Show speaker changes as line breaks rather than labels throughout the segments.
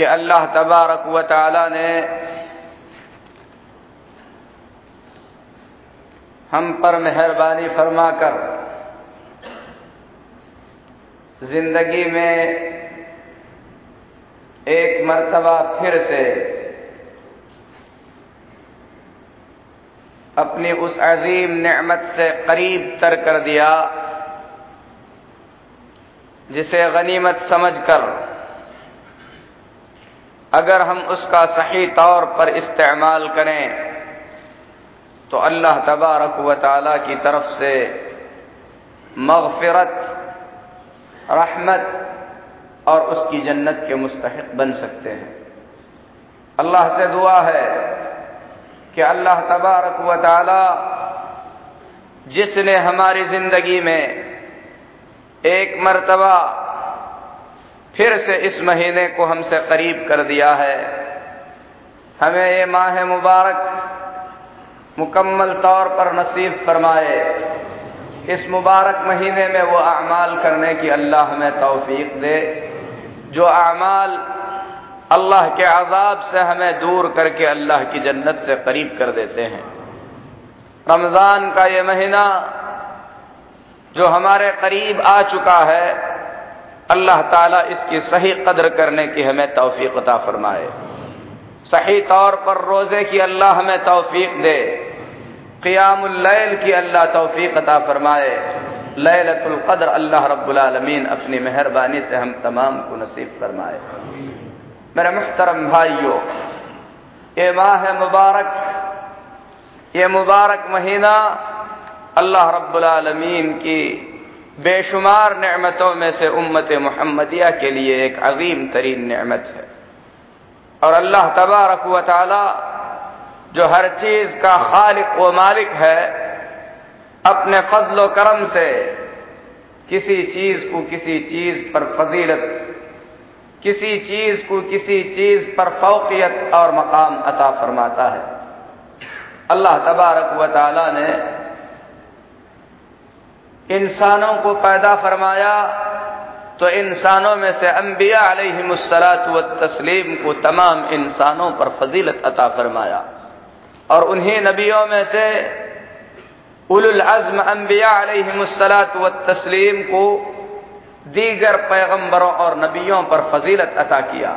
कि अल्लाह तबारक व ताला ने हम पर मेहरबानी फरमाकर ज़िंदगी में एक मर्तबा फिर से अपनी उस अजीम नेमत से करीब तर कर दिया, जिसे गनीमत समझकर अगर हम उसका सही तौर पर इस्तेमाल करें तो अल्लाह तबारक व ताला की तरफ़ से मगफिरत, रहमत और उसकी जन्नत के मुस्तक बन सकते हैं। अल्लाह से दुआ है कि अल्लाह तबारक व ताला जिसने हमारी ज़िंदगी में एक मर्तबा फिर से इस महीने को हमसे करीब कर दिया है। हमें ये माह मुबारक मुकम्मल तौर पर नसीब फरमाए। इस मुबारक महीने में वो अमाल करने की अल्लाह हमें तौफीक दे। जो अमाल अल्लाह के आजाब से हमें दूर करके अल्लाह की जन्नत से करीब कर देते हैं। रमज़ान का ये महीना जो हमारे करीब आ चुका है अल्लाह ताला इसकी सही कदर करने की हमें तौफीक अता फरमाए। सही तौर पर रोज़े की अल्लाह हमें तौफीक दे। क़ियामुल्लैल की अल्लाह तौफीक अता फरमाए। लैलतुल कद्र अल्लाह रब्बुल आलमीन अपनी मेहरबानी से हम तमाम को नसीब फरमाए। मेरे मुहतरम भाइयों, ये माह मुबारक, ये मुबारक महीना अल्लाह रब्बुल आलमीन की बेशुमार नमतों में से उम्मत मोहम्मदिया के लिए एक अजीम तरीन नमत है। और अल्लाह तबारक व जो हर चीज़ का खालिक व मालिक है, अपने फजलो करम से किसी चीज़ को किसी चीज़ पर फजीलत, किसी चीज़ को किसी चीज़ पर फौकियत और मकाम अता फरमाता है। अल्लाह तबारक व ने इंसानों को पैदा फरमाया तो इंसानों में से अम्बिया अलैहिमुस्सलात व तस्लीम को तमाम इंसानों पर फजीलत अता फरमाया। और उन्हीं नबियों में से उलुल अज़्म अम्बिया अलैहिमुस्सलात व तस्लीम को दीगर पैगंबरों और नबियों पर फजीलत अता किया।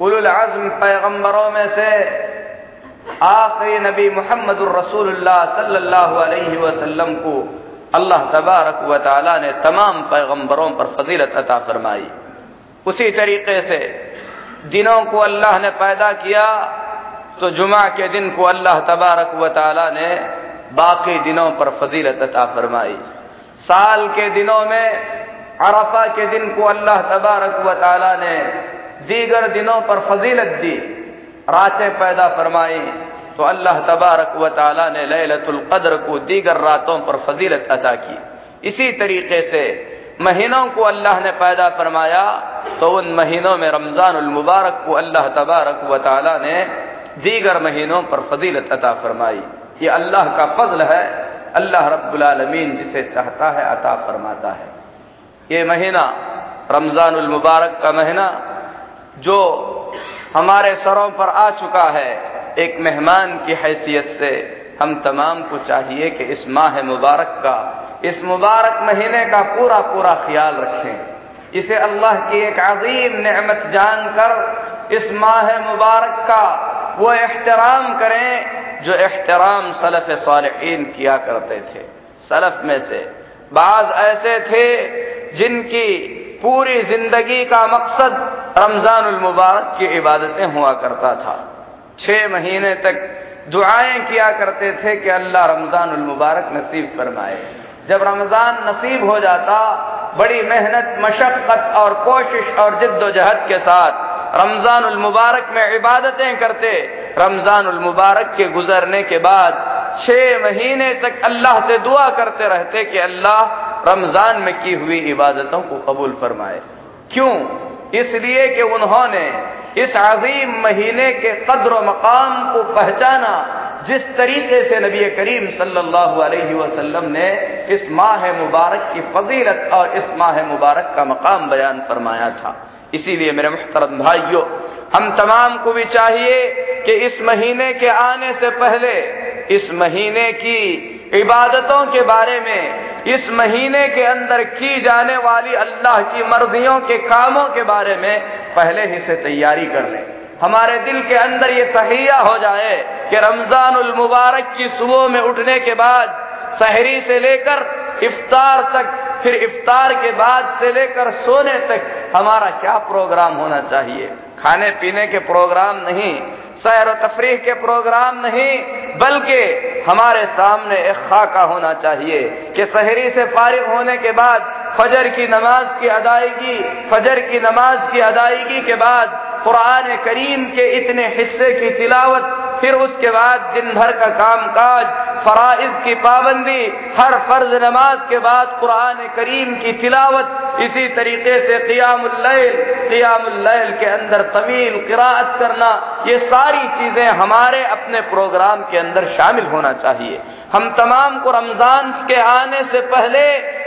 उलुल अज़्म पैगंबरों में से आखिरी नबी मोहम्मद रसूलुल्लाह सल्लल्लाहु अलैहि को अल्लाह तबारक व ताला ने तमाम पैगंबरों पर फजीलत अता फरमाई। उसी तरीके से दिनों को अल्लाह ने पैदा किया तो जुमा के दिन को अल्लाह तबारक व ताली ने बाकी दिनों पर फजीलत अता फरमाई। साल के दिनों में, अरफा के दिन को अल्लाह तबारक व ताली ने दीगर दिनों पर फजीलत दी, रातें पैदा फरमाई। तो अल्लाह तबारक व ताली ने लैलतुल कद्र को दीगर रातों पर फजीलत अता की। इसी तरीके से महीनों को अल्लाह ने पैदा फरमाया तो उन महीनों में रमज़ान मुबारक को अल्लाह तबारक व ताली ने दीगर महीनों पर फजीलत अता फरमाई। ये अल्लाह का फजल है, अल्लाह रब्बुल जिसे चाहता है, अता फरमाता है। ये महीना रमज़ान मुबारक का महीना, जो हमारे सरों पर आ चुका है एक मेहमान की हैसियत से हम तमाम को चाहिए कि इस माह मुबारक का, इस मुबारक महीने का पूरा पूरा ख्याल रखें। इसे अल्लाह की एक अजीम नेमत जानकर इस माह मुबारक का वो एहतराम करें जो एहतराम सलफ सालहीन किया करते थे। सलफ में से बाज ऐसे थे जिनकी पूरी ज़िंदगी का मकसद रमज़ान मुबारक की इबादतें हुआ करता था। छह महीने तक दुआएँ किया करते थे कि अल्लाह रमज़ान मुबारक नसीब फरमाए। जब रमज़ान नसीब हो जाता, बड़ी मेहनत, मशक्कत और कोशिश और जिद्दोजहद के साथ रमज़ान मुबारक में इबादतें करते रमज़ान मुबारक के गुजरने के बाद छह महीने तक अल्लाह से दुआ करते रहते कि अल्लाह रमज़ान में की हुई इबादतों को कबूल फरमाए। क्यों? इसलिए कि उन्होंने इस अजीम महीने के कद्र मकाम को पहचाना, जिस तरीके से नबी करीम सल्लल्लाहु अलैहि वसल्लम ने इस माह मुबारक की फजीलत और इस माह मुबारक का मकाम बयान फरमाया था। इसीलिए मेरे मुहतरम भाइयों, हम तमाम को भी चाहिए कि इस महीने के आने से पहले, इस महीने की इबादतों के बारे में, इस महीने के अंदर की जाने वाली अल्लाह की मर्जियों के कामों के बारे में पहले ही से तैयारी कर लें। हमारे दिल के अंदर ये तहिया हो जाए कि रमज़ान मुबारक की सुबह में उठने के बाद शहरी से लेकर इफ्तार तक, फिर इफ्तार के बाद से लेकर सोने तक हमारा क्या प्रोग्राम होना चाहिए? खाने पीने के प्रोग्राम नहीं सैर तफरीह के प्रोग्राम नहीं, बल्कि हमारे सामने एक खाका होना चाहिए कि शहरी से फारिग होने के बाद फजर की नमाज़ की अदायगी, फजर की नमाज़ की अदायगी के बाद कुरान करीम के इतने हिस्से की तिलावत, फिर उसके बाद दिन भर का काम काज फराइज की पाबंदी, हर फ़र्ज़ नमाज़ के बाद कुरान करीम की तिलावत, इसी तरीके से क़ियामुल्लैल क़ियामुल्लैल के अंदर तवील किरात करना, ये सारी चीज़ें हमारे अपने प्रोग्राम के अंदर शामिल होना चाहिए। हम तमाम को रमज़ान के आने से पहले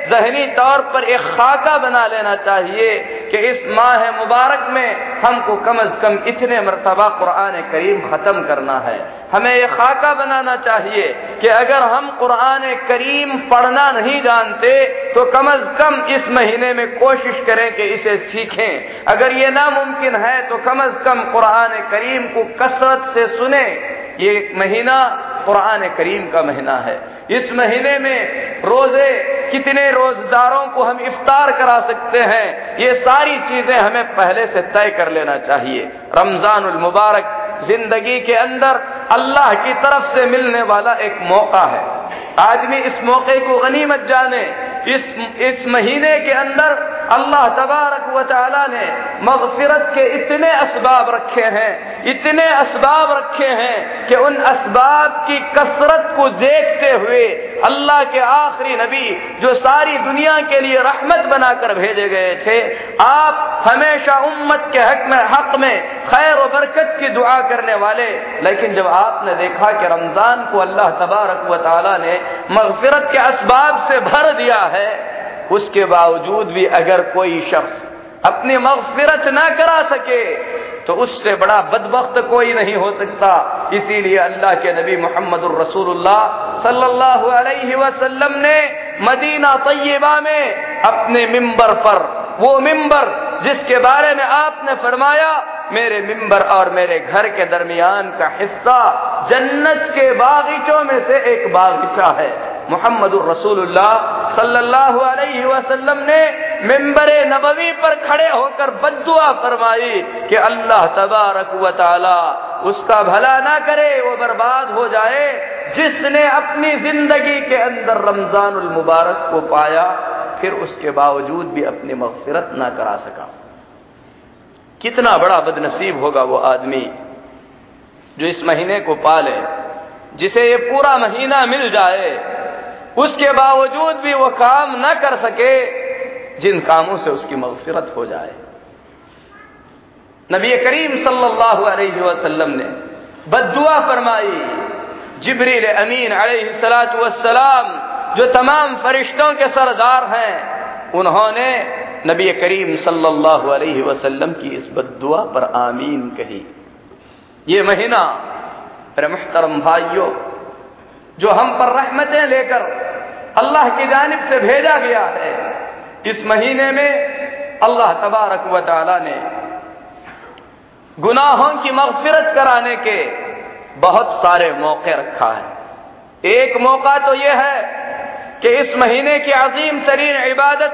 जहनी तौर पर एक खाका बना लेना चाहिए कि इस माह मुबारक में हमको कम अज कम इतने मरतबा कुरान करीम ख़त्म करना है। हमें यह खाका बनाना चाहिए कि अगर हम कुरान करीम पढ़ना नहीं जानते तो कम अज कम इस महीने में कोशिश करें कि इसे सीखें। अगर ये नामुमकिन है तो कम अज कम कुरान करीम को कसरत से सुने ये महीना कुरान करीम का महीना है। इस महीने में रोज़े, कितने रोजदारों को हम इफ्तार करा सकते हैं, ये सारी चीज़ें हमें पहले से तय कर लेना चाहिए। रमज़ान मुबारक ज़िंदगी के अंदर अल्लाह की तरफ़ से मिलने वाला एक मौका है। आदमी इस मौके को गनीमत जाने, इस इस महीने के अंदर अल्लाह तबारक व ने मगफिरत के इतने असबाब रखे हैं, इतने असबाब रखे हैं कि उन असबाब की कसरत को देखते हुए अल्लाह के आखिरी नबी जो सारी दुनिया के लिए रहमत बनाकर भेजे गए थे, आप हमेशा उम्मत के हक में हक में खैर व बरकत की दुआ करने वाले। लेकिन जब आपने देखा कि रमज़ान को अल्लाह तबारक व ने मगफिरत के असबाब से भर दिया है, उसके बावजूद भी अगर कोई शख्स अपनी मगफिरत ना करा सके तो उससे बड़ा बदबख्त कोई नहीं हो सकता। इसीलिए अल्लाह के नबी मोहम्मद सल्लल्लाहु अलैहि वसल्लम ने मदीना तैयबा में अपने मिंबर पर, वो मिंबर जिसके बारे में आपने फरमाया मेरे मिंबर और मेरे घर के दरमियान का हिस्सा जन्नत के बागीचों में से एक बागीचा है। मोहम्मद रसूलुल्लाह सल्लल्लाहु अलैहि वसल्लम ने मिंबर नबवी पर खड़े होकर बदुआ फरमाई कि अल्लाह तबारक व ताला उसका भला ना करे, वो बर्बाद हो जाए। जिसने अपनी ज़िंदगी के अंदर रमज़ान मुबारक को पाया, फिर उसके बावजूद भी अपनी मगफिरत ना करा सका। कितना बड़ा बदनसीब होगा वो आदमी जो इस महीने को पाले, जिसे ये पूरा महीना मिल जाए, उसके बावजूद भी वो काम न कर सके, जिन कामों से उसकी मगफिरत हो जाए। नबी करीम सल्लल्लाहु अलैहि वसल्लम ने बदुआ फरमाई, जिबरील अमीन वसलाम जो तमाम फरिश्तों के सरदार हैं उन्होंने नबी करीम सल्लल्लाहु अलैहि वसल्लम की इस बदुआ पर आमीन कही। ये महीना मेरे मुहतरम भाइयों, जो हम पर रहमतें लेकर अल्लाह की जानब से भेजा गया है, इस महीने में अल्लाह तबारक व ताला ने गुनाहों की मगफिरत कराने के बहुत सारे मौके रखा है। एक मौका तो यह है कि इस महीने की अजीम तरीन इबादत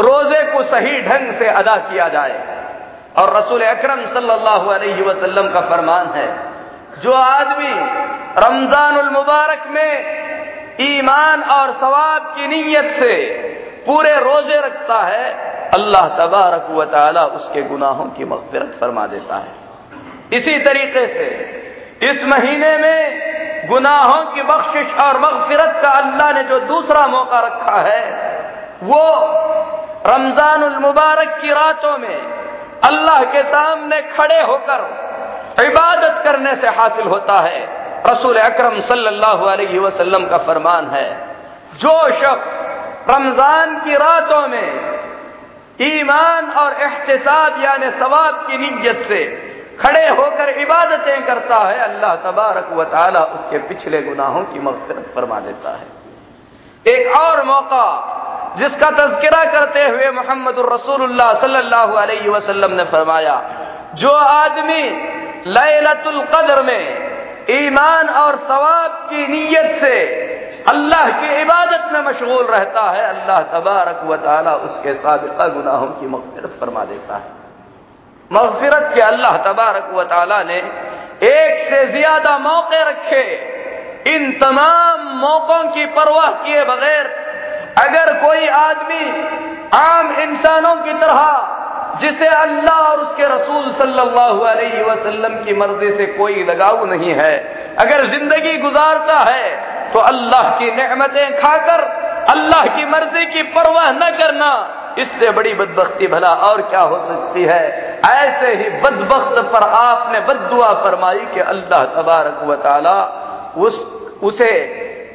रोज़े को सही ढंग से अदा किया जाए। और रसूल अकरम सल्लल्लाहु का फरमान है, जो आदमी रमज़ान मुबारक में ईमान और सवाब की नीयत से पूरे रोज़े रखता है, अल्लाह तबारक व ताला उसके गुनाहों की मगफिरत फरमा देता है। इसी तरीके से इस महीने में गुनाहों की बख्शिश और मगफिरत का अल्लाह ने जो दूसरा मौका रखा है, वो रमज़ान मुबारक की रातों में अल्लाह के सामने खड़े होकर इबादत करने से हासिल होता है। रसूल अकरम सल्लल्लाहु अलैहि वसल्लम का फरमान है, जो शख्स रमज़ान की रातों में ईमान और एहतसाब, यानी सवाब की नीयत से खड़े होकर इबादतें करता है, अल्लाह तबारक व ताला उसके पिछले गुनाहों की मगफरत फरमा देता है। एक और मौका, जिसका तस्करा करते हुए मोहम्मद रसूलुल्लाह सल्लल्लाहु अलैहि वसल्लम ने फरमाया, जो आदमी लैलतुल कद्र में ईमान और सवाब की नीयत से अल्लाह की इबादत में मशगूल रहता है, अल्लाह तबारक व ताला उसके सबका गुनाहों की मगफिरत फरमा देता है। मगफिरत के अल्लाह तबारक व ने एक से ज़्यादा मौके रखे इन तमाम मौकों की परवाह किए बगैर अगर कोई आदमी आम इंसानों की तरह जिसे अल्लाह और उसके रसूल सल्लल्लाहु अलैहि वसल्लम की मर्ज़ी से कोई लगाव नहीं है, अगर ज़िंदगी गुजारता है तो अल्लाह की नेमतें खाकर अल्लाह की मर्ज़ी की परवाह न करना, इससे बड़ी बदबख्ती भला और क्या हो सकती है? ऐसे ही बदबख्त पर आपने बदुआ फरमाई कि अल्लाह तबारक व ताला उस, उसे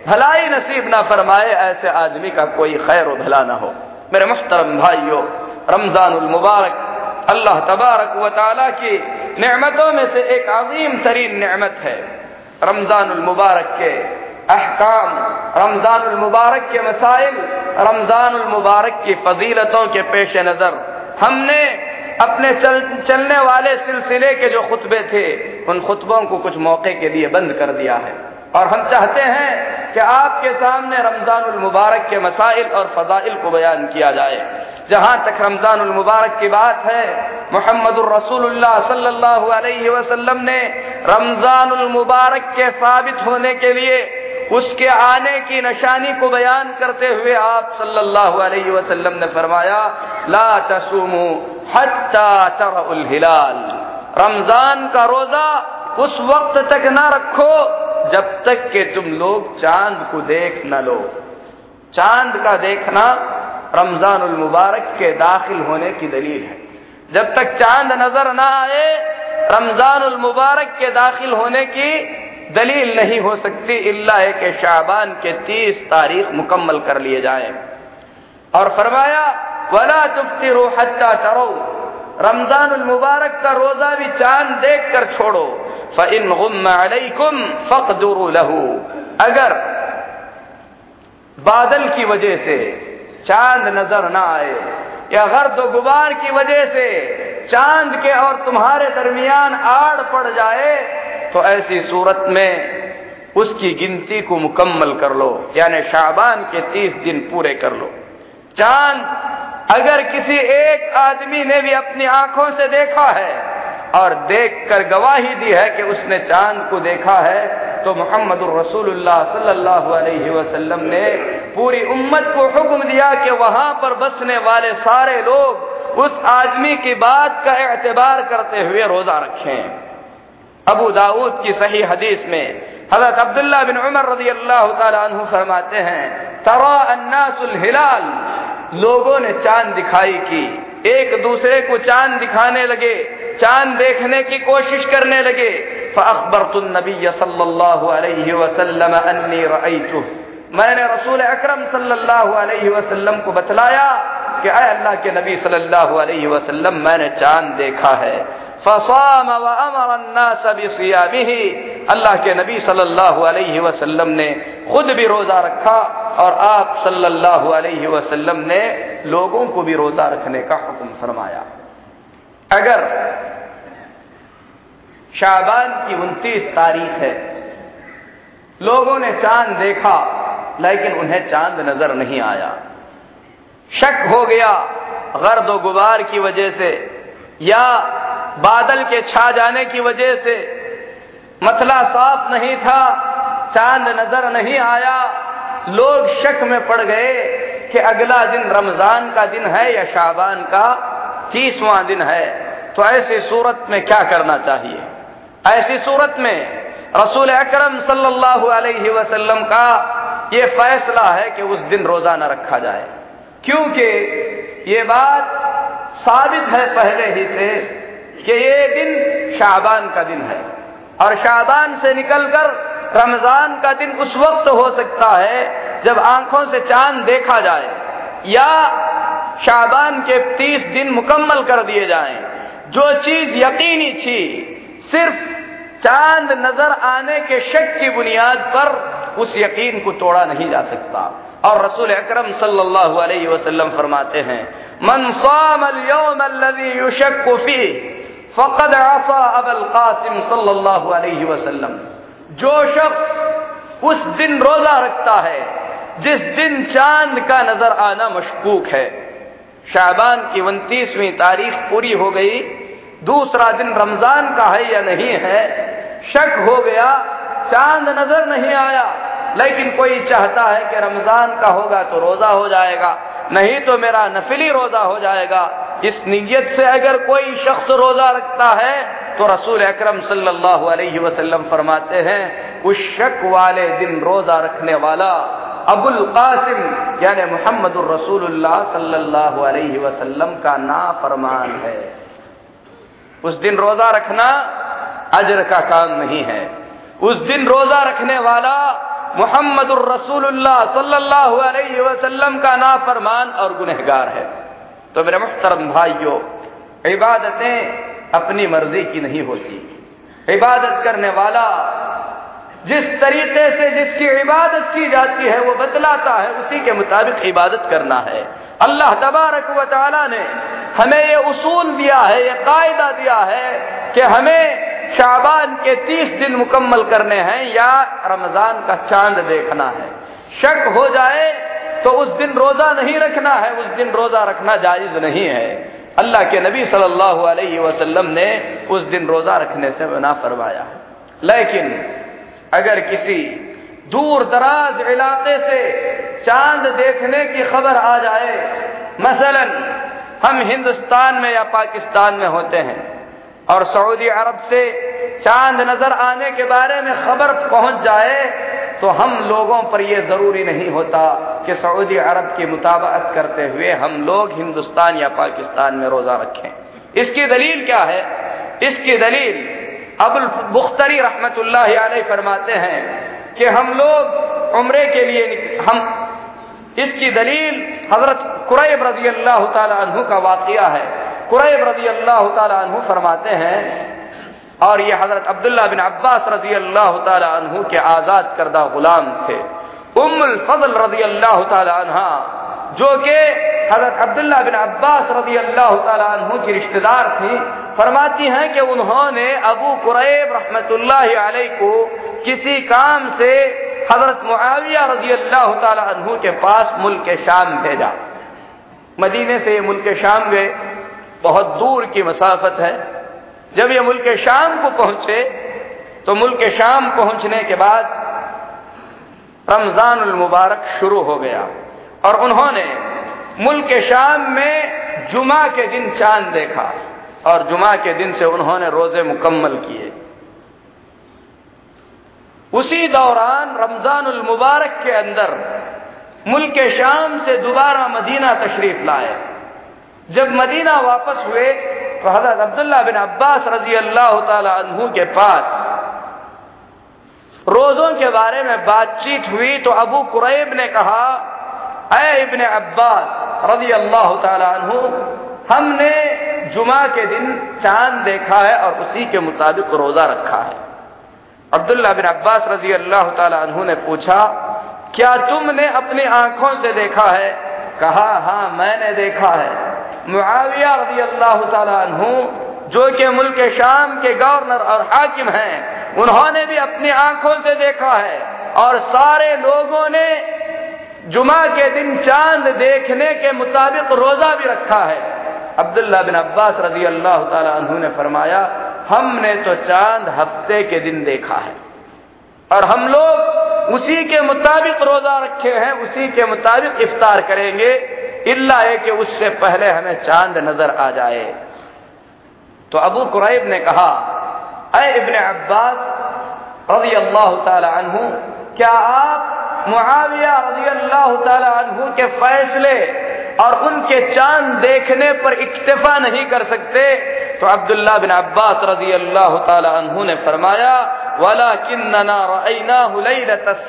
भलाई नसीब ना फरमाए, ऐसे आदमी का कोई खैर भला ना हो। मेरे मुहतरम भाइयों रमज़ान मुबारक, अल्लाह तबारक व ताला की नेमतों में से एक अजीम तरीन नेमत है रमज़ान मुबारक के अहकाम रमज़ान मुबारक के मसाइल रमज़ान मुबारक की फजीलतों के पेश नज़र। हमने अपने चल, चलने वाले सिलसिले के जो खुतबे थे उन खुतबों को कुछ मौके के लिए बंद कर दिया है। और हम चाहते हैं कि आपके सामने रमज़ान के मसाइल और फजाइल को बयान किया जाए। जहाँ तक रमज़ानमबारक की बात है मोहम्मद रसूलुल्लाह सल्लल्लाहु अलैहि वसल्लम ने रमज़ान मुबारक के साबित होने के लिए उसके आने की निशानी को बयान करते हुए आप सल्लल्लाहु अलैहि वसल्लम ने फरमाया, ला तसुमु हत्ता तरउल हिलाल। रमज़ान का रोजा उस वक्त तक ना रखो जब तक के तुम लोग चाँद को देख न लो। चाँद का देखना रमज़ान मुबारक के दाखिल होने की दलील है। जब तक चाँद नज़र ना आए रमज़ान मुबारक के दाखिल होने की दलील नहीं हो सकती इल्ला के शाबान के तीस तारीख मुकम्मल कर लिए जाए। और फरमाया, वला तुफ्ती हत्ता टरो रमज़ान मुबारक का रोजा भी चाँद देख कर छोड़ो फ़िन गुम फ़कदुर लहू। अगर बादल की वजह से चाँद नज़र ना आए, या गर्द गुबार की वजह से चाँद के और तुम्हारे दरमियान आड़ पड़ जाए तो ऐसी सूरत में उसकी गिनती को मुकम्मल कर लो, यानी शाबान के तीस दिन पूरे कर लो। चाँद, अगर किसी एक आदमी ने भी अपनी आँखों से देखा है और देखकर गवाही दी है कि उसने चाँद को देखा है तो मोहम्मद रसूलुल्लाह सल्लल्लाहु अलैहि वसल्लम ने पूरी उम्मत को हुक्म दिया कि वहाँ पर बसने वाले सारे लोग उस आदमी की बात का एतबार करते हुए रोजा रखें। अबू दाऊद की सही हदीस में हज़रत अब्दुल्ला बिन उमर रज़ी अल्लाह तु फरमाते हैं, तरा अन्नासुल हिलाल, लोगों ने चाँद दिखाई की। एक दूसरे को चाँद दिखाने लगे, चाँद देखने की कोशिश करने लगे। फ़अख़बरतुन नबी सल्लल्लाहु अलैहि वसल्लम अन्नी रअयतु मैंने रसूल अकरम सल्लल्लाहु अलैहि वसल्लम को बतलाया कि अय अल्लाह के नबी सल्लल्लाहु अलैहि वसल्लम, मैंने चाँद देखा है। फसाम अमर अल्लाह के नबी सल्लल्लाहु अलैहि वसल्लम ने खुद भी रोजा रखा और आप सल्लल्लाहु अलैहि वसल्लम ने लोगों को भी रोजा रखने का हुक्म फरमाया। अगर शाबान की उनतीस तारीख है, लोगों ने चाँद देखा, लेकिन उन्हें चाँद नज़र नहीं आया। शक हो गया गर्द गुबार की वजह से या बादल के छा जाने की वजह से। मतला साफ़ नहीं था, चाँद नज़र नहीं आया। लोग शक में पड़ गए कि अगला दिन रमज़ान का दिन है या शाबान का तीसवां दिन है। तो ऐसी सूरत में क्या करना चाहिए? ऐसी सूरत में रसूल अकरम सल्लल्लाहु अलैहि वसल्लम का ये फैसला है कि उस दिन रोजा न रखा जाए। क्योंकि ये बात साबित है पहले ही से कि ये दिन शाबान का दिन है। और शाबान से निकलकर रमज़ान का दिन उस वक्त हो सकता है जब आँखों से चाँद देखा जाए या शाबान के तीस दिन मुकम्मल कर दिए जाएँ। जो चीज़ यकीनी थी, सिर्फ़ चाँद नज़र आने के शक की बुनियाद पर उस यकीन को तोड़ा नहीं जा सकता। और रसूल अकरम सल्लल्लाहु फरमाते हैं, मन फ़ी, फ़कद अबल कासिम सल्लल्लाहु जो शख्स उस दिन रोजा रखता है, जिस दिन चाँद का नज़र आना मशकूक है। शाबान की उनतीसवीं तारीख पूरी हो गई, दूसरा दिन रमज़ान का है या नहीं है, शक हो गया, चाँद नज़र नहीं आया। लेकिन कोई चाहता है कि रमज़ान का होगा तो रोजा हो जाएगा, नहीं तो मेरा नफिली रोजा हो जाएगा। इस नीयत से अगर कोई शख्स रोजा रखता है तो रसूल अकरम सल्लल्लाहु फरमाते हैं, उस शक वाले दिन रोजा रखने वाला अबुल कासिम, यानी मोहम्मद रसूलुल्लाह वसल्लम का ना फरमान है। उस दिन रोजा रखना अजर का काम नहीं है। उस दिन रोजा रखने वाला मोहम्मद रसूलुल्लाह का ना फरमान और गुनहगार है। तो मेरे मुख्तरम भाइयों, इबादतें अपनी मर्ज़ी की नहीं होती। इबादत करने वाला जिस तरीके से जिसकी इबादत की जाती है, वो बतलाता है, उसी के मुताबिक इबादत करना है। अल्लाह तबारक व ने हमें ये उसूल दिया है, ये कायदा दिया है कि हमें शाबान के तीस दिन मुकम्मल करने हैं या रमज़ान का चाँद देखना है। शक हो जाए तो उस दिन रोजा नहीं रखना है, उस दिन रोजा रखना जायज़ नहीं है। अल्लाह के नबी सल्लल्लाहु अलैहि वसल्लम ने उस दिन रोजा रखने से मना फरमाया लेकिन अगर किसी दूर दराज इलाके से चाँद देखने की खबर आ जाए, मसलन, हम हिंदुस्तान में या पाकिस्तान में होते हैं, और सऊदी अरब से चाँद नज़र आने के बारे में खबर पहुँच जाए तो हम लोगों पर यह ज़रूरी नहीं होता कि सऊदी अरब की मुताबत करते हुए हम लोग हिंदुस्तान या पाकिस्तान में रोजा रखें। इसकी दलील क्या है? इसकी दलील अबुल बुख्तरी रहमत फरमाते हैं कि हम लोग उम्रे के लिए हम, इसकी दलील हज़रत कुरैब रज़ी अल्लाह तु का वाकया है। कुरैब रज़ी अल्लाह तु फरमाते हैं, और ये हज़रत अब्दुल्ला बिन अब्बास रज़ी अल्लाह तु के आज़ाद करदा गुलाम थे। उम्मुल फजल रज़ी अल्लाह तहा जो कि हज़रत अब्दुल्ला बिन अब्बास रज़ी अल्लाह तु की रिश्तेदार थी, फरमाती हैं कि उन्होंने अबू कुरैब रहमत को किसी काम से हज़रत मुआविया रज़ी अल्लाह तु के पास मुल्क शाम भेजा। मदीने से मुल्क शाम गए। बहुत दूर की मसाफत है। जब ये मुल्क शाम को पहुँचे तो मुल्क शाम पहुँचने के बाद रमज़ान मुबारक शुरू हो गया। और उन्होंने मुल्क शाम में जुमा के दिन चाँद देखा और जुमा के दिन से उन्होंने रोज़े मुकम्मल किए। उसी दौरान रमज़ान मुबारक के अंदर मुल्क शाम से दोबारा मदीना तशरीफ़ लाए। जब मदीना वापस हुए तो हज़रत अब्दुल्ला बिन अब्बास रज़ी अल्लाह तहु के पास रोजों के बारे में बातचीत हुई तो अबू कुरैब ने कहा अय इबन अब्बास रज़ी अल्लाह तहु हमने जुमा के दिन चाँद देखा है और उसी के मुताबिक रोजा रखा है। अब्दुल्ला बिन अब्बास रज़ी अल्लाह तहु ने पूछा, क्या तुमने अपनी आँखों से देखा है? कहा हाँ मैंने देखा है। मुआविया रज़ी अल्लाह तहु जो कि मुल्क शाम के गवर्नर और हाकिम हैं, उन्होंने भी अपनी आँखों से देखा है और सारे लोगों ने जुमा के दिन चाँद देखने के मुताबिक रोजा भी रखा है। अब्दुल्ला बिन अब्बास रज़ी अल्लाह तु ने फरमाया, हमने तो चाँद हफ़्ते के दिन देखा है। और हम लोग उसी के मुताबिक रोजा रखे हैं, उसी के मुताबिक इफ्तार करेंगे। इल्ला है कि उससे पहले हमें चाँद नज़र आ जाए। तो अबू कुरैब ने कहा अय इब्ने अब्बास रज़ी अल्लाह तु क्या आप मुआविया रज़ी अल्लाह के फैसले और उनके चाँद देखने पर इक्तफा नहीं कर सकते तो अब्दुल्ला बिन अब्बास रज़ी अल्लाह तु ने फरमाया वाला किन्ना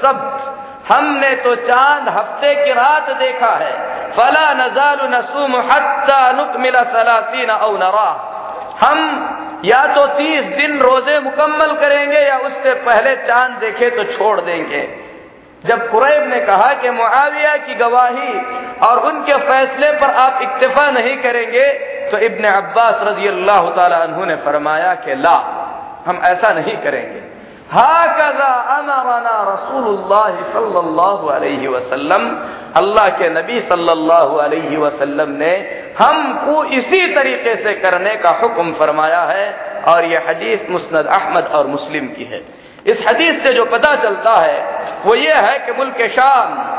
सब हमने तो चाँद हफ़्ते की रात देखा है, फला नजाल नसूम नुकमिला सलासीन औ नरा हम या तो तीस दिन रोज़े मुकम्मल करेंगे या उससे पहले चाँद देखे तो छोड़ देंगे। जब कुरैब ने कहा कि मुआविया की गवाही और उनके फैसले पर आप इक्तफा नहीं करेंगे तो इब्न अब्बास रज़ी अल्लाह तु ने फरमाया कि ला, हम ऐसा नहीं करेंगे। हा अमरना रसूलुल्लाह सल्लल्लाहु अलैहि वसल्लम, अल्लाह के नबी सल्लल्लाहु अलैहि वसल्लम ने हमको इसी तरीके से करने का हुक्म फरमाया है, और यह हदीस मुस्नद अहमद और मुस्लिम की है। इस हदीस से जो पता चलता है, वो ये है कि मुल्क शाम,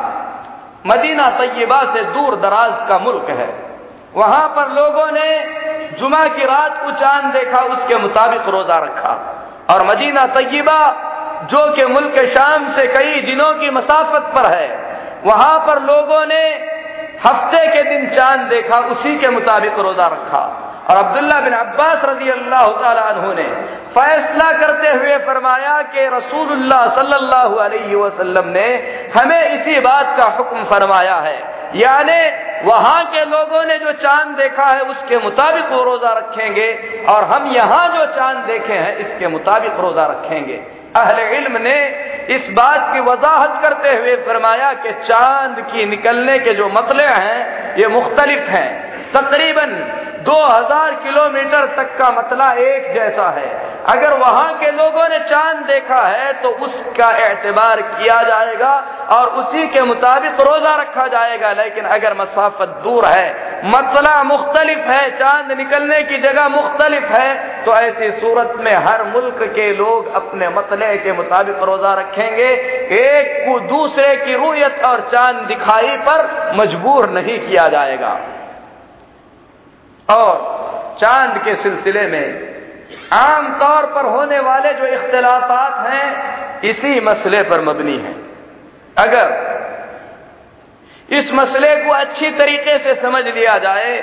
मदीना तय्यबा से दूर दराज का मुल्क है। वहाँ पर लोगों ने जुमा की रात को चाँद देखा, उसके मुताबिक रोजा रखा। और मदीना तय्यबा, जो कि मुल्क शाम से कई दिनों की मसाफत पर है, वहाँ पर लोगों ने हफ़्ते के दिन चाँद देखा, उसी के मुताबिक रोजा रखा। और अब्दुल्ला बिन अब्बास रज़ी अल्लाह तु ने फैसला करते हुए फरमाया कि रसूलुल्लाह सल्लल्लाहु अलैहि वसल्लम ने हमें इसी बात का हुक्म फरमाया है। यानी वहाँ के लोगों ने जो चाँद देखा है, उसके मुताबिक वो रोजा रखेंगे और हम यहाँ जो चाँद देखे हैं, इसके मुताबिक रोजा रखेंगे। अहले इल्म ने इस बात की वजाहत करते हुए फरमाया कि चाँद की निकलने के जो मतले हैं, ये मुख्तलिफ़ हैं। तकरीबन 2000 किलोमीटर तक का मतला एक जैसा है। अगर वहाँ के लोगों ने चाँद देखा है तो उसका एतबार किया जाएगा और उसी के मुताबिक रोजा रखा जाएगा। लेकिन अगर मसाफत दूर है, मतला मुख्तलिफ़ है, चाँद निकलने की जगह मुख्तलिफ़ है तो ऐसी सूरत में हर मुल्क के लोग अपने मतले के मुताबिक रोजा रखेंगे। एक को दूसरे की रूयत और चाँद दिखाई पर मजबूर नहीं किया जाएगा। और चाँद के सिलसिले में आम तौर पर होने वाले जो इख्तलाफात हैं, इसी मसले पर मबनी है। अगर इस मसले को अच्छी तरीके से समझ लिया जाए,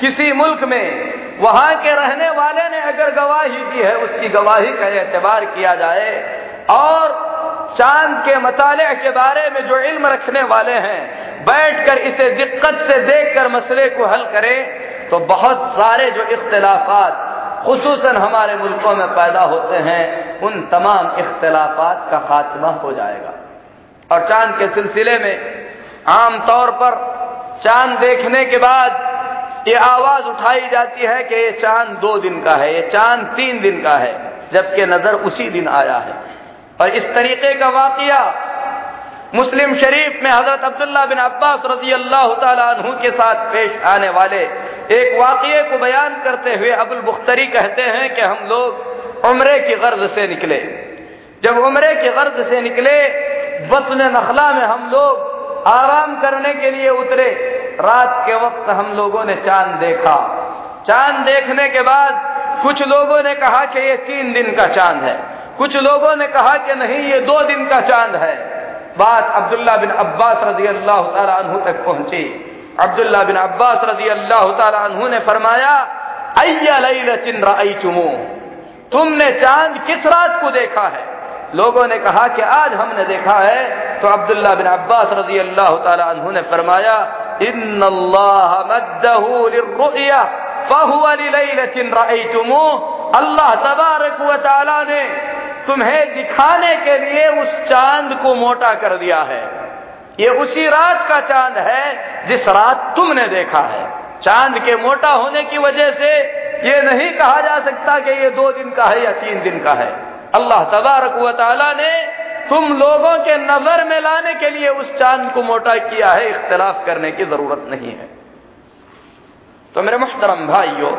किसी मुल्क में वहाँ के रहने वाले ने अगर गवाही दी है, उसकी गवाही का एतबार किया जाए, और चाँद के मताले के बारे में जो इल्म रखने वाले हैं, बैठकर इसे दिक्कत से देखकर मसले को हल करें तो बहुत सारे जो इख्तलाफात खसूस हमारे मुल्कों में पैदा होते हैं, उन तमाम इख्तलाफात का खात्मा हो जाएगा। और चाँद के सिलसिले में आम तौर पर चाँद देखने के बाद ये आवाज़ उठाई जाती है कि ये चाँद दो दिन का है, ये चाँद तीन दिन का है, जबकि नज़र उसी दिन आया है। और इस तरीके का वाकया मुस्लिम शरीफ में हज़रत अब्दुल्ला बिन अब्बास रज़ी अल्लाह तु के साथ पेश आने वाले एक वाक्य को बयान करते हुए अबुल बुख्तरी कहते हैं कि हम लोग उम्रे की गर्ज से निकले। जब उम्रे की गर्ज से निकले, बतन नखला में हम लोग आराम करने के लिए उतरे। रात के वक्त हम लोगों ने चाँद देखा। चाँद देखने के बाद कुछ लोगों ने कहा कि ये तीन दिन का चाँद है। कुछ लोगों ने कहा कि नहीं, ये दो दिन का चाँद है। बात अब्दुल्ला बिन अब्बास रज़ी अल्लाह तु तक पहुँची। अब्दुल्ला बिन अब्बास रज़ी अल्लाह तु ने फरमाया तुमने चाँद किस रात को देखा है? लोगों ने कहा कि आज हमने देखा है। तो अब्दुल्ला बिन अब्बास रज़ी अल्लाह तु ने फरमाया इन अल्लाह ने तुम्हें दिखाने के लिए उस चाँद को मोटा कर दिया है। ये उसी रात का चाँद है, जिस रात तुमने देखा है। चाँद के मोटा होने की वजह से ये नहीं कहा जा सकता कि ये दो दिन का है या तीन दिन का है। अल्लाह तबारक ने तुम लोगों के नज़र में लाने के लिए उस चाँद को मोटा किया है, इख्तलाफ करने की ज़रूरत नहीं है। तो मेरे मुहतरम भाइयों,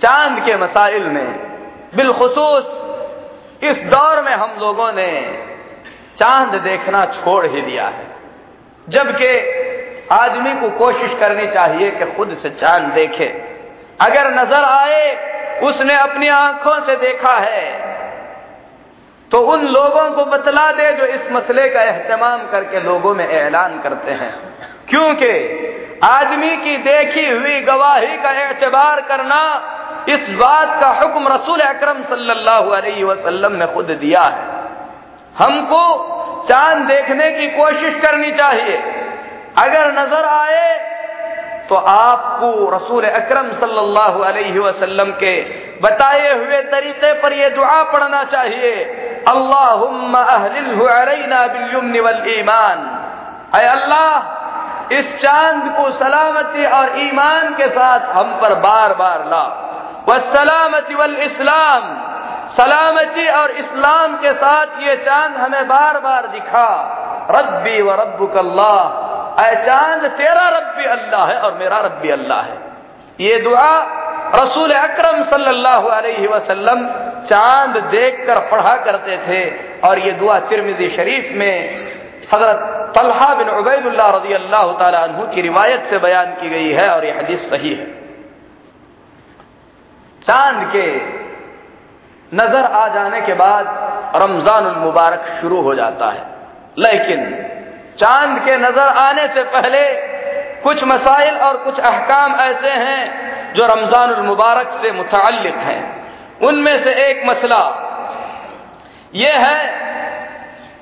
चाँद के मसाइल में बिलखसूस, इस दौर में हम लोगों ने चाँद देखना छोड़ ही दिया है। जबकि आदमी को कोशिश करनी चाहिए कि खुद से चाँद देखे। अगर नज़र आए, उसने अपनी आँखों से देखा है तो उन लोगों को बतला दे जो इस मसले का एहतमाम करके लोगों में ऐलान करते हैं। क्योंकि आदमी की देखी हुई गवाही का एतबार करना इस बात का हुक्म रसूल अकरम सल्लल्लाहु ने खुद दिया है। हमको चाँद देखने की कोशिश करनी चाहिए। अगर नज़र आए तो आपको रसूल अकरम सल्लल्लाहु के बताए हुए तरीके पर यह दुआ पढ़ना चाहिए। ईमान अल्लाह, इस चाँद को सलामती और ईमान के साथ हम पर बार बार ला वह सलामती वल इस्लाम। सलामती और इस्लाम के साथ ये चाँद हमें बार बार दिखा। रब्बी व रब्बुक अल्लाह चाँद तेरा रब्बी अल्लाह है और मेरा रब्बी अल्लाह है। ये दुआ रसूल अकरम सल्लल्लाहु अलैहि वसल्लम चाँद देखकर पढ़ा करते थे और ये दुआ तिरमिजी शरीफ में हज़रत तलहा बिन उबैदुल्लाह रज़ी अल्लाह तु की रिवायत से बयान की गई है और यह हदीस सही है। चाँद के नज़र आ जाने के बाद रमज़ान मुबारक शुरू हो जाता है। लेकिन चाँद के नज़र आने से पहले कुछ मसाइल और कुछ अहकाम ऐसे हैं जो रमज़ान मुबारक से मुतल हैं। उनमें से एक मसला यह है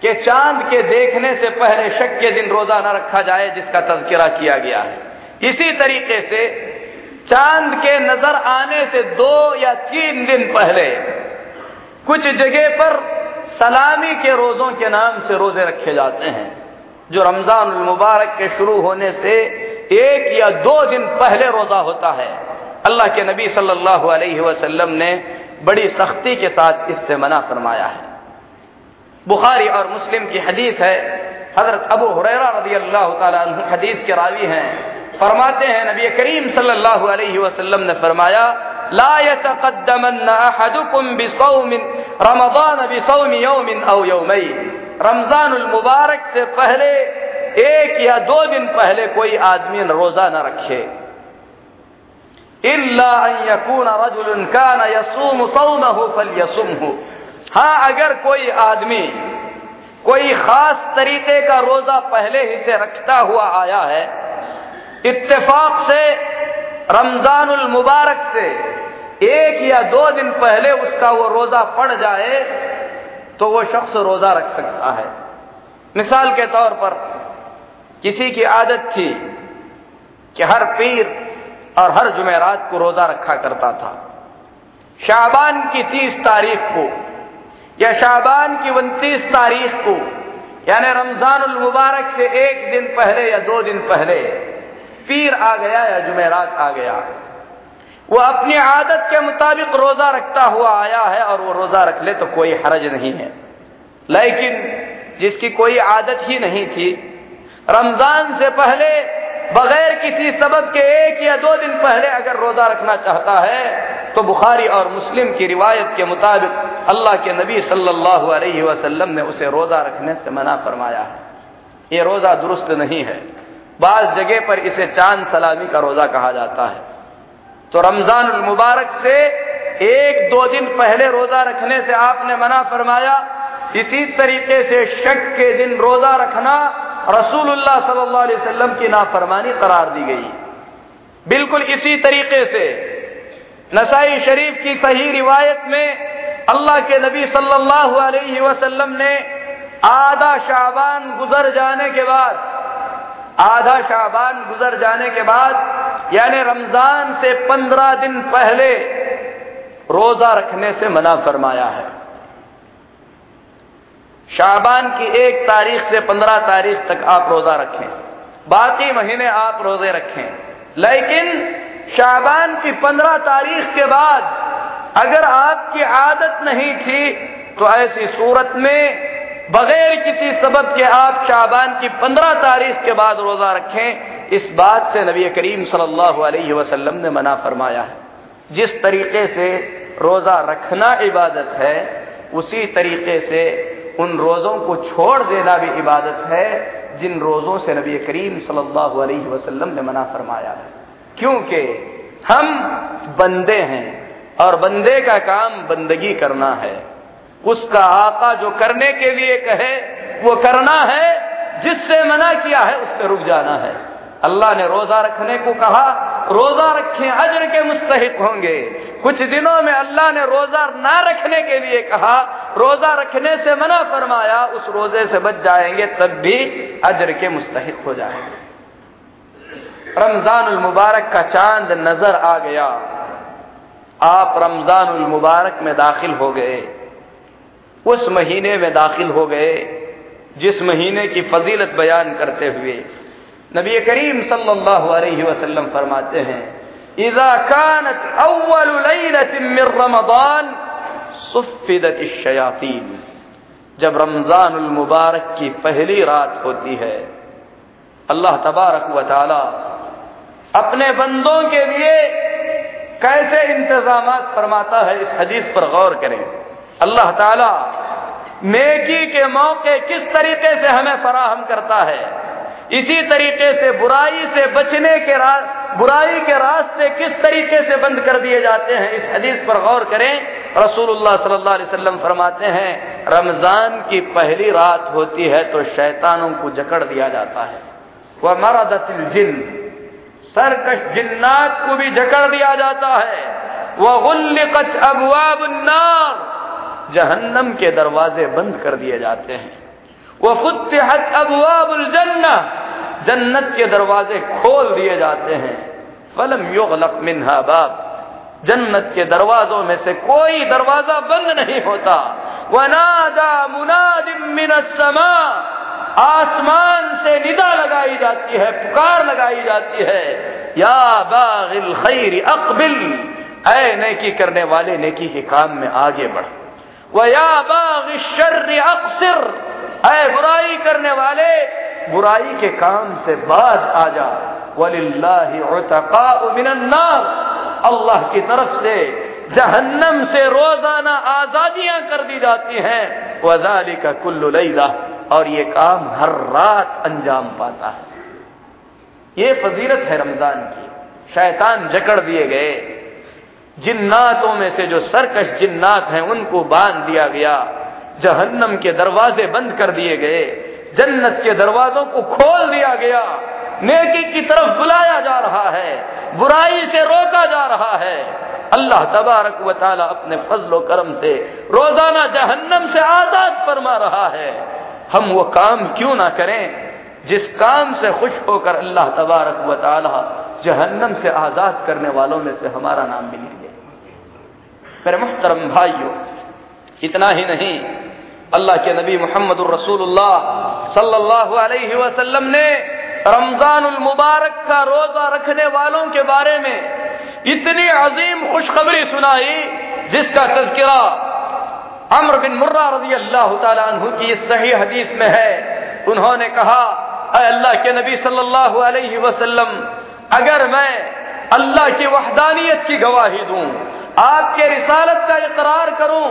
कि चाँद के देखने से पहले शक के दिन रोजा न रखा जाए, जिसका तस्करा किया गया है। इसी तरीके से चाँद के नज़र आने से दो या तीन दिन पहले, कुछ जगह पर सलामी के रोजों के नाम से रोज़े रखे जाते हैं, जो रमज़ान मुबारक के शुरू होने से एक या दो दिन पहले रोजा होता है। अल्लाह के नबी सल्लल्लाहु अलैहि वसल्लम ने बड़ी सख्ती के साथ इससे मना फरमाया है। बुखारी और मुस्लिम की हदीस है, हज़रत अबू हुरैरा रज़ी अल्लाह हदीस के रावी हैं। फरमाते हैं, नबी करीम सल्लल्लाहु अलैहि वसल्लम ने फरमाया, ला यतक़द्दमन अहदुकुम बिसौमिन रमज़ान बिसौम यौमिन औ यौमैन। रमज़ान मुबारक से पहले, एक या दो दिन पहले कोई आदमी रोजा न रखे। हाँ अगर कोई आदमी कोई खास तरीके का रोजा पहले ही से रखता हुआ आया है इत्तेफाक से रमज़ान मुबारक से, एक या दो दिन पहले उसका वो रोजा पड़ जाए तो वो शख्स रोजा रख सकता है। मिसाल के तौर पर, किसी की आदत थी कि हर पीर और हर जुमेरात को रोजा रखा करता था। शाबान की तीस तारीख को, या शाबान की उनतीस तारीख को, यानी रमज़ान मुबारक से एक दिन पहले या दो दिन पहले पीर आ गया या जुमेरात आ गया। वो अपनी आदत के मुताबिक रोजा रखता हुआ आया है और वो रोजा रख ले तो कोई हरज नहीं है। लेकिन जिसकी कोई आदत ही नहीं थी, रमज़ान से पहले, बगैर किसी सबब के एक या दो दिन पहले अगर रोजा रखना चाहता है तो बुखारी और मुस्लिम की रिवायत के मुताबिक अल्लाह के नबी सल्लल्लाहु अलैहि वसल्लम ने उसे रोजा रखने से मना फरमाया है। ये रोजा दुरुस्त नहीं है। बाज जगह पर इसे चाँद सलामी का रोजा कहा जाता है। तो रमज़ान मुबारक से एक दो दिन पहले रोजा रखने से आपने मना फरमाया, इसी तरीके से शक के दिन रोजा रखना रसूलुल्लाह सल्लल्लाहु अलैहि वसल्लम की नाफरमानी करार दी गई। बिल्कुल इसी तरीके से नसाई शरीफ की सही रिवायत में अल्लाह के नबी सल्लल्लाहु अलैहि वसल्लम ने आधा शाबान गुजर जाने के बाद आधा शाबान गुजर जाने के बाद, यानी रमज़ान से पंद्रह दिन पहले रोजा रखने से मना फरमाया है। शाबान की एक तारीख से पंद्रह तारीख तक आप रोजा रखें। बाकी महीने आप रोज़े रखें। लेकिन शाबान की पंद्रह तारीख के बाद अगर आपकी आदत नहीं थी तो ऐसी सूरत में बगैर किसी सबब के आप शाबान की पंद्रह तारीख के बाद रोजा रखें, इस बात से नबी करीम सल्लल्लाहु अलैहि वसल्लम ने मना फरमाया है। जिस तरीके से रोजा रखना इबादत है, उसी तरीके से उन रोजों को छोड़ देना भी इबादत है, जिन रोजों से नबी करीम सल्लल्लाहु अलैहि वसल्लम ने मना फरमाया है। क्योंकि हम बंदे हैं और बंदे का काम बंदगी करना है। उसका आका जो करने के लिए कहे, वो करना है, जिससे मना किया है, उससे रुक जाना है। अल्लाह ने रोजा रखने को कहा, रोजा रखें, अजर के मुस्तहिक होंगे। कुछ दिनों में अल्लाह ने रोजा ना रखने के लिए कहा, रोजा रखने से मना फरमाया, उस रोज़े से बच जाएँगे, तब भी अजर के मुस्तहिक हो जाएँगे। रमज़ान मुबारक का चाँद नज़र आ गया। आप रमज़ान मुबारक में दाखिल हो गए। उस महीने में दाखिल हो गए, जिस महीने की फजीलत बयान करते हुए। नबी करीम सल्लल्लाहु अलैहि वसल्लम फरमाते हैं, इजा कानत अव्वल रमदान सुफिदत शयातीन जब रमज़ान मुबारक की पहली रात होती है। अल्लाह तबारक व अपने बंदों के लिए कैसे इंतज़ाम फरमाता है, इस हदीस पर गौर करें। अल्लाह ताला नेकी के मौके किस तरीके से हमें फराहम करता है? इसी तरीके से बुराई से बचने के बुराई के रास्ते किस तरीके से बंद कर दिए जाते हैं? इस हदीस पर गौर करें, रसूलुल्लाह सल्लल्लाहु अलैहि वसल्लम फरमाते हैं, रमज़ान की पहली रात होती है तो शैतानों को जकड़ दिया जाता है। वह मरदतिल जिन, सरकश जिन्नात को भी जकड़ दिया जाता है। वह गुल्लिकत अबवाबुन्नार जहन्नम के दरवाजे बंद कर दिए जाते हैं। वह फुतहत अबवाबुल जन्ना, जन्नत के दरवाजे खोल दिए जाते हैं। फलम युगलक मिनहा बाब, जन्नत के दरवाजों में से कोई दरवाज़ा बंद नहीं होता। वनादा मुनादिम समा, आसमान से निदा लगाई जाती है, पुकार लगाई जाती है। या बागिल खैर अकबिल, ऐ नेकी करने वाले नेकी के काम में आगे बढ़। शर्र अक्सर। ऐ बुराई करने वाले, बुराई के काम से बाज आ जा। वलिल्लाहिमिनन्नार अल्लाह की तरफ़ से जहन्नम से रोज़ाना आजादियाँ कर दी जाती हैं। वजाली का कुल्लु और ये काम हर रात अंजाम पाता है। ये फजीलत है रमज़ान की। शैतान जकड़ दिए गए। जिन्नातों में से जो सरकश जिन्नात हैं, उनको बाँध दिया गया। जहन्नम के दरवाजे बंद कर दिए गए। जन्नत के दरवाजों को खोल दिया गया। नेकी की तरफ़ बुलाया जा रहा है। बुराई से रोका जा रहा है। अल्लाह तबारक व अपने फजलो करम से रोज़ाना जहन्नम से आज़ाद फरमा रहा है। हम वो काम क्यों ना करें? जिस काम से खुश होकर अल्लाह तबारक व ताला जहन्नम से आज़ाद करने वालों में से हमारा नाम भी लीजिए मेरे मुहतरम भाइयों, इतना ही नहीं, अल्लाह के नबी मोहम्मद रसूलुल्लाह ने रमज़ान मुबारक का रोजा रखने वालों के बारे में इतनी अजीम खुशखबरी सुनाई, जिसका तस्करा अमर बिन मुर्रा रज़ी अल्लाह तु की इस सही हदीस में है। उन्होंने कहा अल्लाह के नबी सल्लल्लाहु अलैहि वसल्लम, अगर मैं अल्लाह की वहदानियत की गवाही दूँ आपके रिसालत का इकरार करूँ,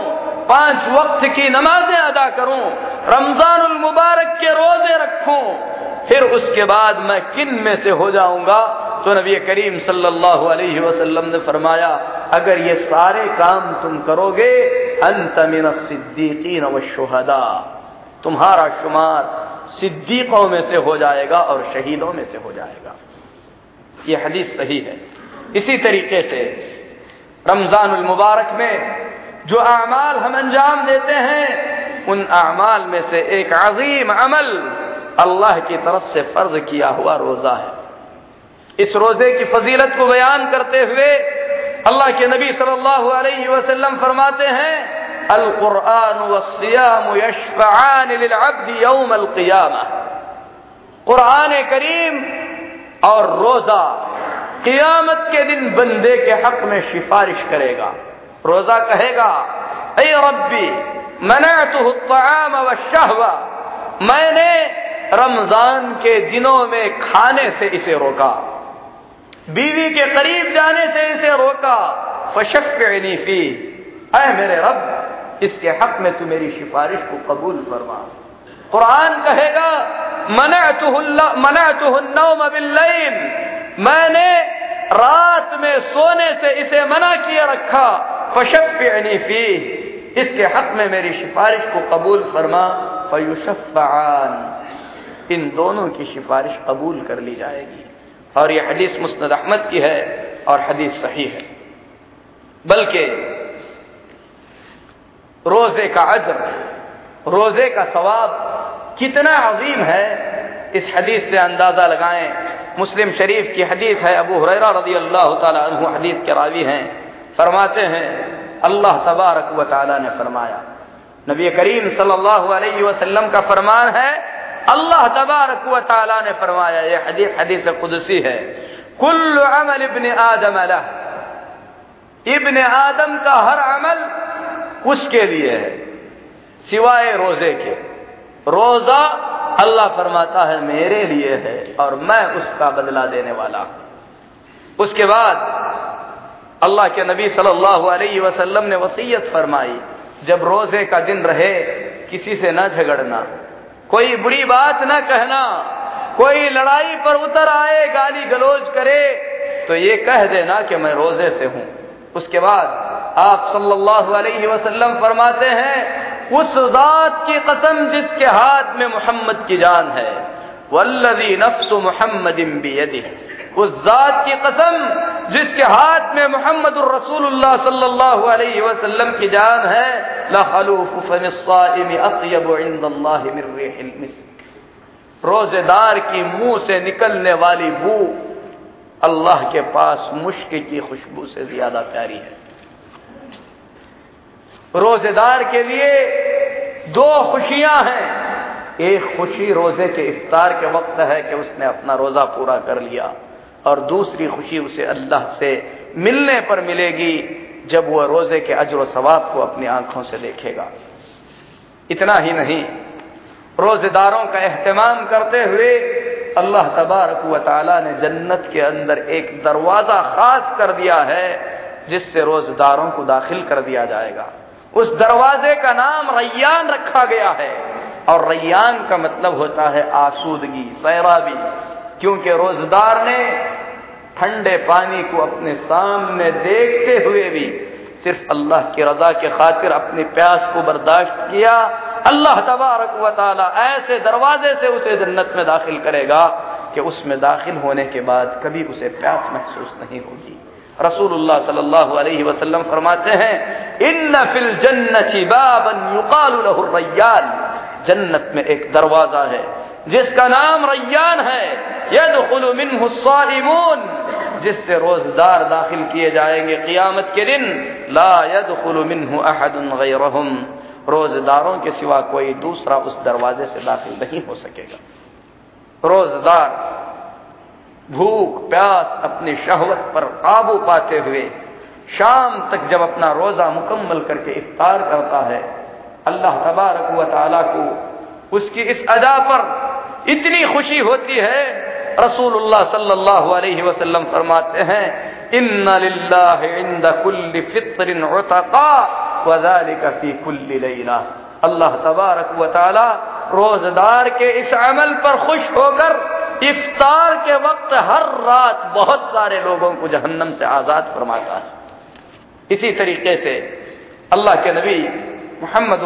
पाँच वक्त की नमाजें अदा करूँ रमज़ान मुबारक के रोज़े रखूँ, फिर उसके बाद मैं किन में से हो जाऊँगा? तो नबी करीम सल्लल्लाहु अलैहि वसल्लम ने फरमाया, अगर ये सारे काम तुम करोगे अंतमिन सिद्दीकीन व शुहदा। तुम्हारा शुमार सिद्दीकों में से हो जाएगा और शहीदों में से हो जाएगा। ये हदीस सही है। इसी तरीके से रमज़ान मुबारक में जो अमाल हम अंजाम देते हैं, उन अमाल में से एक अजीम अमल अल्लाह की तरफ़ से फ़र्ज़ किया हुआ रोजा है। इस रोज़े की फजीलत को बयान करते हुए अल्लाह के नबी सल्लल्लाहु अलैहि वसल्लम फरमाते हैं अल कुरान यौम कुरान करीम और रोजा कियामत के दिन बंदे के हक में सिफारिश करेगा। रोजा कहेगा अय रब्बी मना तो व मैंने रमज़ान के दिनों में खाने से इसे रोका। बीवी के करीब जाने से इसे रोका। फशक्नी फ़ी। अय मेरे रब, इसके हक में तू मेरी सिफारिश को कबूल फरमा। कुरान कहेगा मना मना बिल्लैल मैंने रात में सोने से इसे मना किया रखा। फशक्नी फ़ी। इसके हक में मेरी सिफारिश को कबूल फरमा। फयुशफ़ान इन दोनों की सिफारिश कबूल कर ली जाएगी। और यह हदीस मुस्द अहमद की है और हदीस सही है। बल्कि रोज़े का अजर रोज़े का सवाब कितना अजीम है, इस हदीस से अंदाज़ा लगाएँ। मुस्लिम शरीफ की हदीस है, अबू हुरैरा रदी अल्लाह तु हदीस के रावी हैं। फरमाते हैं, अल्लाह तबारक व ताला ने फरमाया, नबी करीम सल्लल्लाहु अलैहि वसल्लम का फरमान है, अल्लाह तबारक व ताला ने फरमाया ये हदीस हदीस कुदसी है कुल अमल इब्न आदम अलह इब्न आदम का हर अमल उसके लिए है, सिवाय रोज़े के। रोजा अल्लाह फरमाता है, मेरे लिए है और मैं उसका बदला देने वाला उसके बाद अल्लाह के नबी सल्लल्लाहु अलैहि वसल्लम ने वसीयत फरमाई, जब रोज़े का दिन रहे, किसी से न झगड़ना, कोई बुरी बात न कहना, कोई लड़ाई पर उतर आए, गाली गलोज करे तो ये कह देना कि मैं रोज़े से हूँ। उसके बाद आप सल्लल्लाहु अलैहि वसल्लम फरमाते हैं उस जात की कसम जिसके हाथ में मोहम्मद की जान है। वल्लदी नफ्स मोहम्मद उस जात की कसम जिसके हाथ में मोहम्मद रसूलुल्लाह सल्लल्लाहु अलैहि वसल्लम की जान है रोजेदार की मुँह से निकलने वाली बू अल्लाह के पास मुश्क की खुशबू से ज़्यादा प्यारी है। रोजेदार के लिए दो खुशियाँ हैं। एक खुशी रोज़े के इफ्तार के वक्त है कि उसने अपना रोजा पूरा कर लिया और दूसरी खुशी उसे अल्लाह से मिलने पर मिलेगी जब वह रोज़े के अजर सवाब को अपनी आँखों से देखेगा। इतना ही नहीं, रोजेदारों का एहतमाम करते हुए अल्लाह तबारक व ताली ने जन्नत के अंदर एक दरवाज़ा खास कर दिया है, जिससे रोजदारों को दाखिल कर दिया जाएगा। उस दरवाजे का नाम रैयान रखा गया है। और रैयान का मतलब होता है आसूदगी, सैराबी। क्योंकि रोजदार ने ठंडे पानी को अपने सामने देखते हुए भी सिर्फ़ अल्लाह की रजा के खातिर अपनी प्यास को बर्दाश्त किया। अल्लाह तबारक ऐसे दरवाजे से उसे जन्नत में दाखिल करेगा कि उसमें दाखिल होने के बाद कभी उसे प्यास महसूस नहीं होगी। रसूलुल्लाह सल्लल्लाहु अलैहि वसल्लम फरमाते हैं इन फिल जन्नति बाबन युकालु लहु जन्नत में एक दरवाज़ा है, जिसका नाम रैयान है। यदखुलु मिनहु साइमून जिससे रोजदार दाखिल किए जाएँगे कियामत के दिन। ला यदखुलु मिनहु अहदुन गैरहुम। रोजदारों के सिवा कोई दूसरा उस दरवाजे से दाखिल नहीं हो सकेगा। रोजदार भूख, प्यास अपनी शहवत पर काबू पाते हुए शाम तक जब अपना रोजा मुकम्मल करके इफ्तार करता है, अल्लाह तबारक व को उसकी इस अदा पर इतनी खुशी होती है। रसूलुल्लाह सल्लल्लाहु अलैहि वसल्लम फरमाते हैं, इन्ना लिल्लाहि इंद कुल्ली फित्रिन उतका कुल्ली लैला. अल्लाह तबारक व रोजदार के इस अमल पर खुश होकर इफ्तार के वक्त हर रात बहुत सारे लोगों को जहन्नम से आज़ाद फरमाता है। इसी तरीके से अल्लाह के नबी मोहम्मद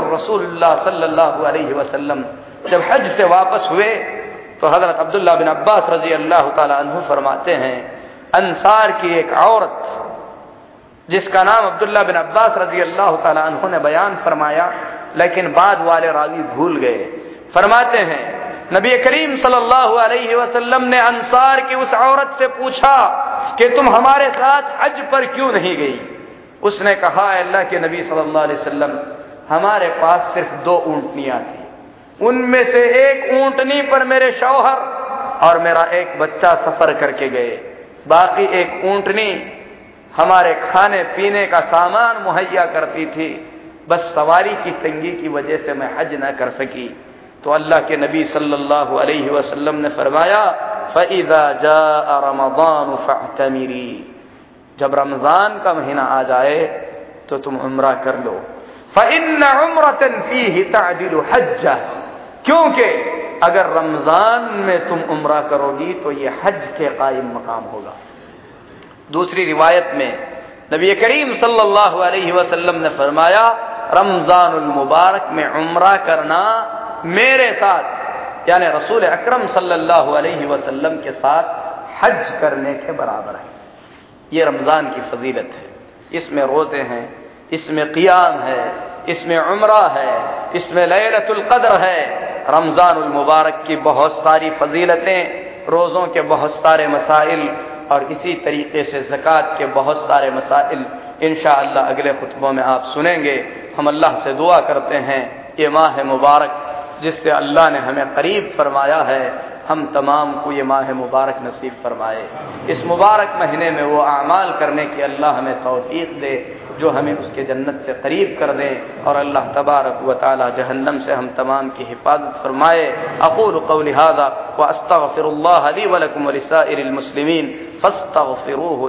वसल्लम जब हज से वापस हुए तो हज़रत अब्दुल्ला बिन अब्बास रज़ी अल्लाह तु फरमाते हैं, अंसार की एक औरत, जिसका नाम अब्दुल्ला बिन अब्बास रज़ी अल्लाह तु ने बयान फरमाया, लेकिन बाद वाले रावी भूल गए। फरमाते हैं नबी करीम सल्लल्लाहु अलैहि वसल्लम ने अंसार की उस औरत से पूछा कि तुम हमारे साथ हज पर क्यों नहीं गई? उसने कहा अल्लाह के नबी सल्लल्लाहु अलैहि वसल्लम, हमारे पास सिर्फ़ दो ऊंटनियाँ थी। उनमें से एक ऊंटनी पर मेरे शौहर और मेरा एक बच्चा सफ़र करके गए। बाकी एक ऊंटनी हमारे खाने पीने का सामान मुहैया करती थी। बस सवारी की तंगी की वजह से मैं हज न कर सकी। तो अल्लाह के नबी सल्लल्लाहु अलैहि वसल्लम ने फरमाया फ़ैदा जा रमज़ान फ़तमीरी जब रमज़ान का महीना आ जाए तो तुम उम्र कर लो। फ़िन उम्रतन फ़ी तादिल हज क्योंकि अगर रमज़ान में तुम उम्र करोगी तो ये हज के कायम मकाम होगा। दूसरी रिवायत में नबी करीम सल्लल्लाहु अलैहि वसल्लम ने फरमाया रमज़ान मुबारक में उम्र करना मेरे साथ, यानी रसूल अकरम सल्लल्लाहु के साथ हज करने के बराबर है। ये रमज़ान की फजीलत है। इसमें रोज़े हैं, इसमें कियाम है, इसमें उम्र है, इसमें लैलतुल कद्र है। रमज़ान मुबारक की बहुत सारी फजीलतें, रोज़ों के बहुत सारे मसाइल और इसी तरीके से ज़क़़त के बहुत सारे मसाइल इन अगले खुतबों में आप सुनेंगे। हम अल्लाह से दुआ करते हैं, ये माह मुबारक जिससे अल्लाह ने हमें करीब फरमाया है, हम तमाम को ये माह मुबारक नसीब फरमाए। इस मुबारक महीने में वो अमाल करने की अल्लाह हमें तोफ़ीक दे, जो हमें उसके जन्नत से करीब कर दे, और अल्लाह तबारक व ताली जहन्नम से हम तमाम की हिफाजत फरमाए। अकूल कौल हादा व अस्तफ़िरल्लाली वलकुम वलिसाइल मुस्लिमीन फ़स्तफ़िरूह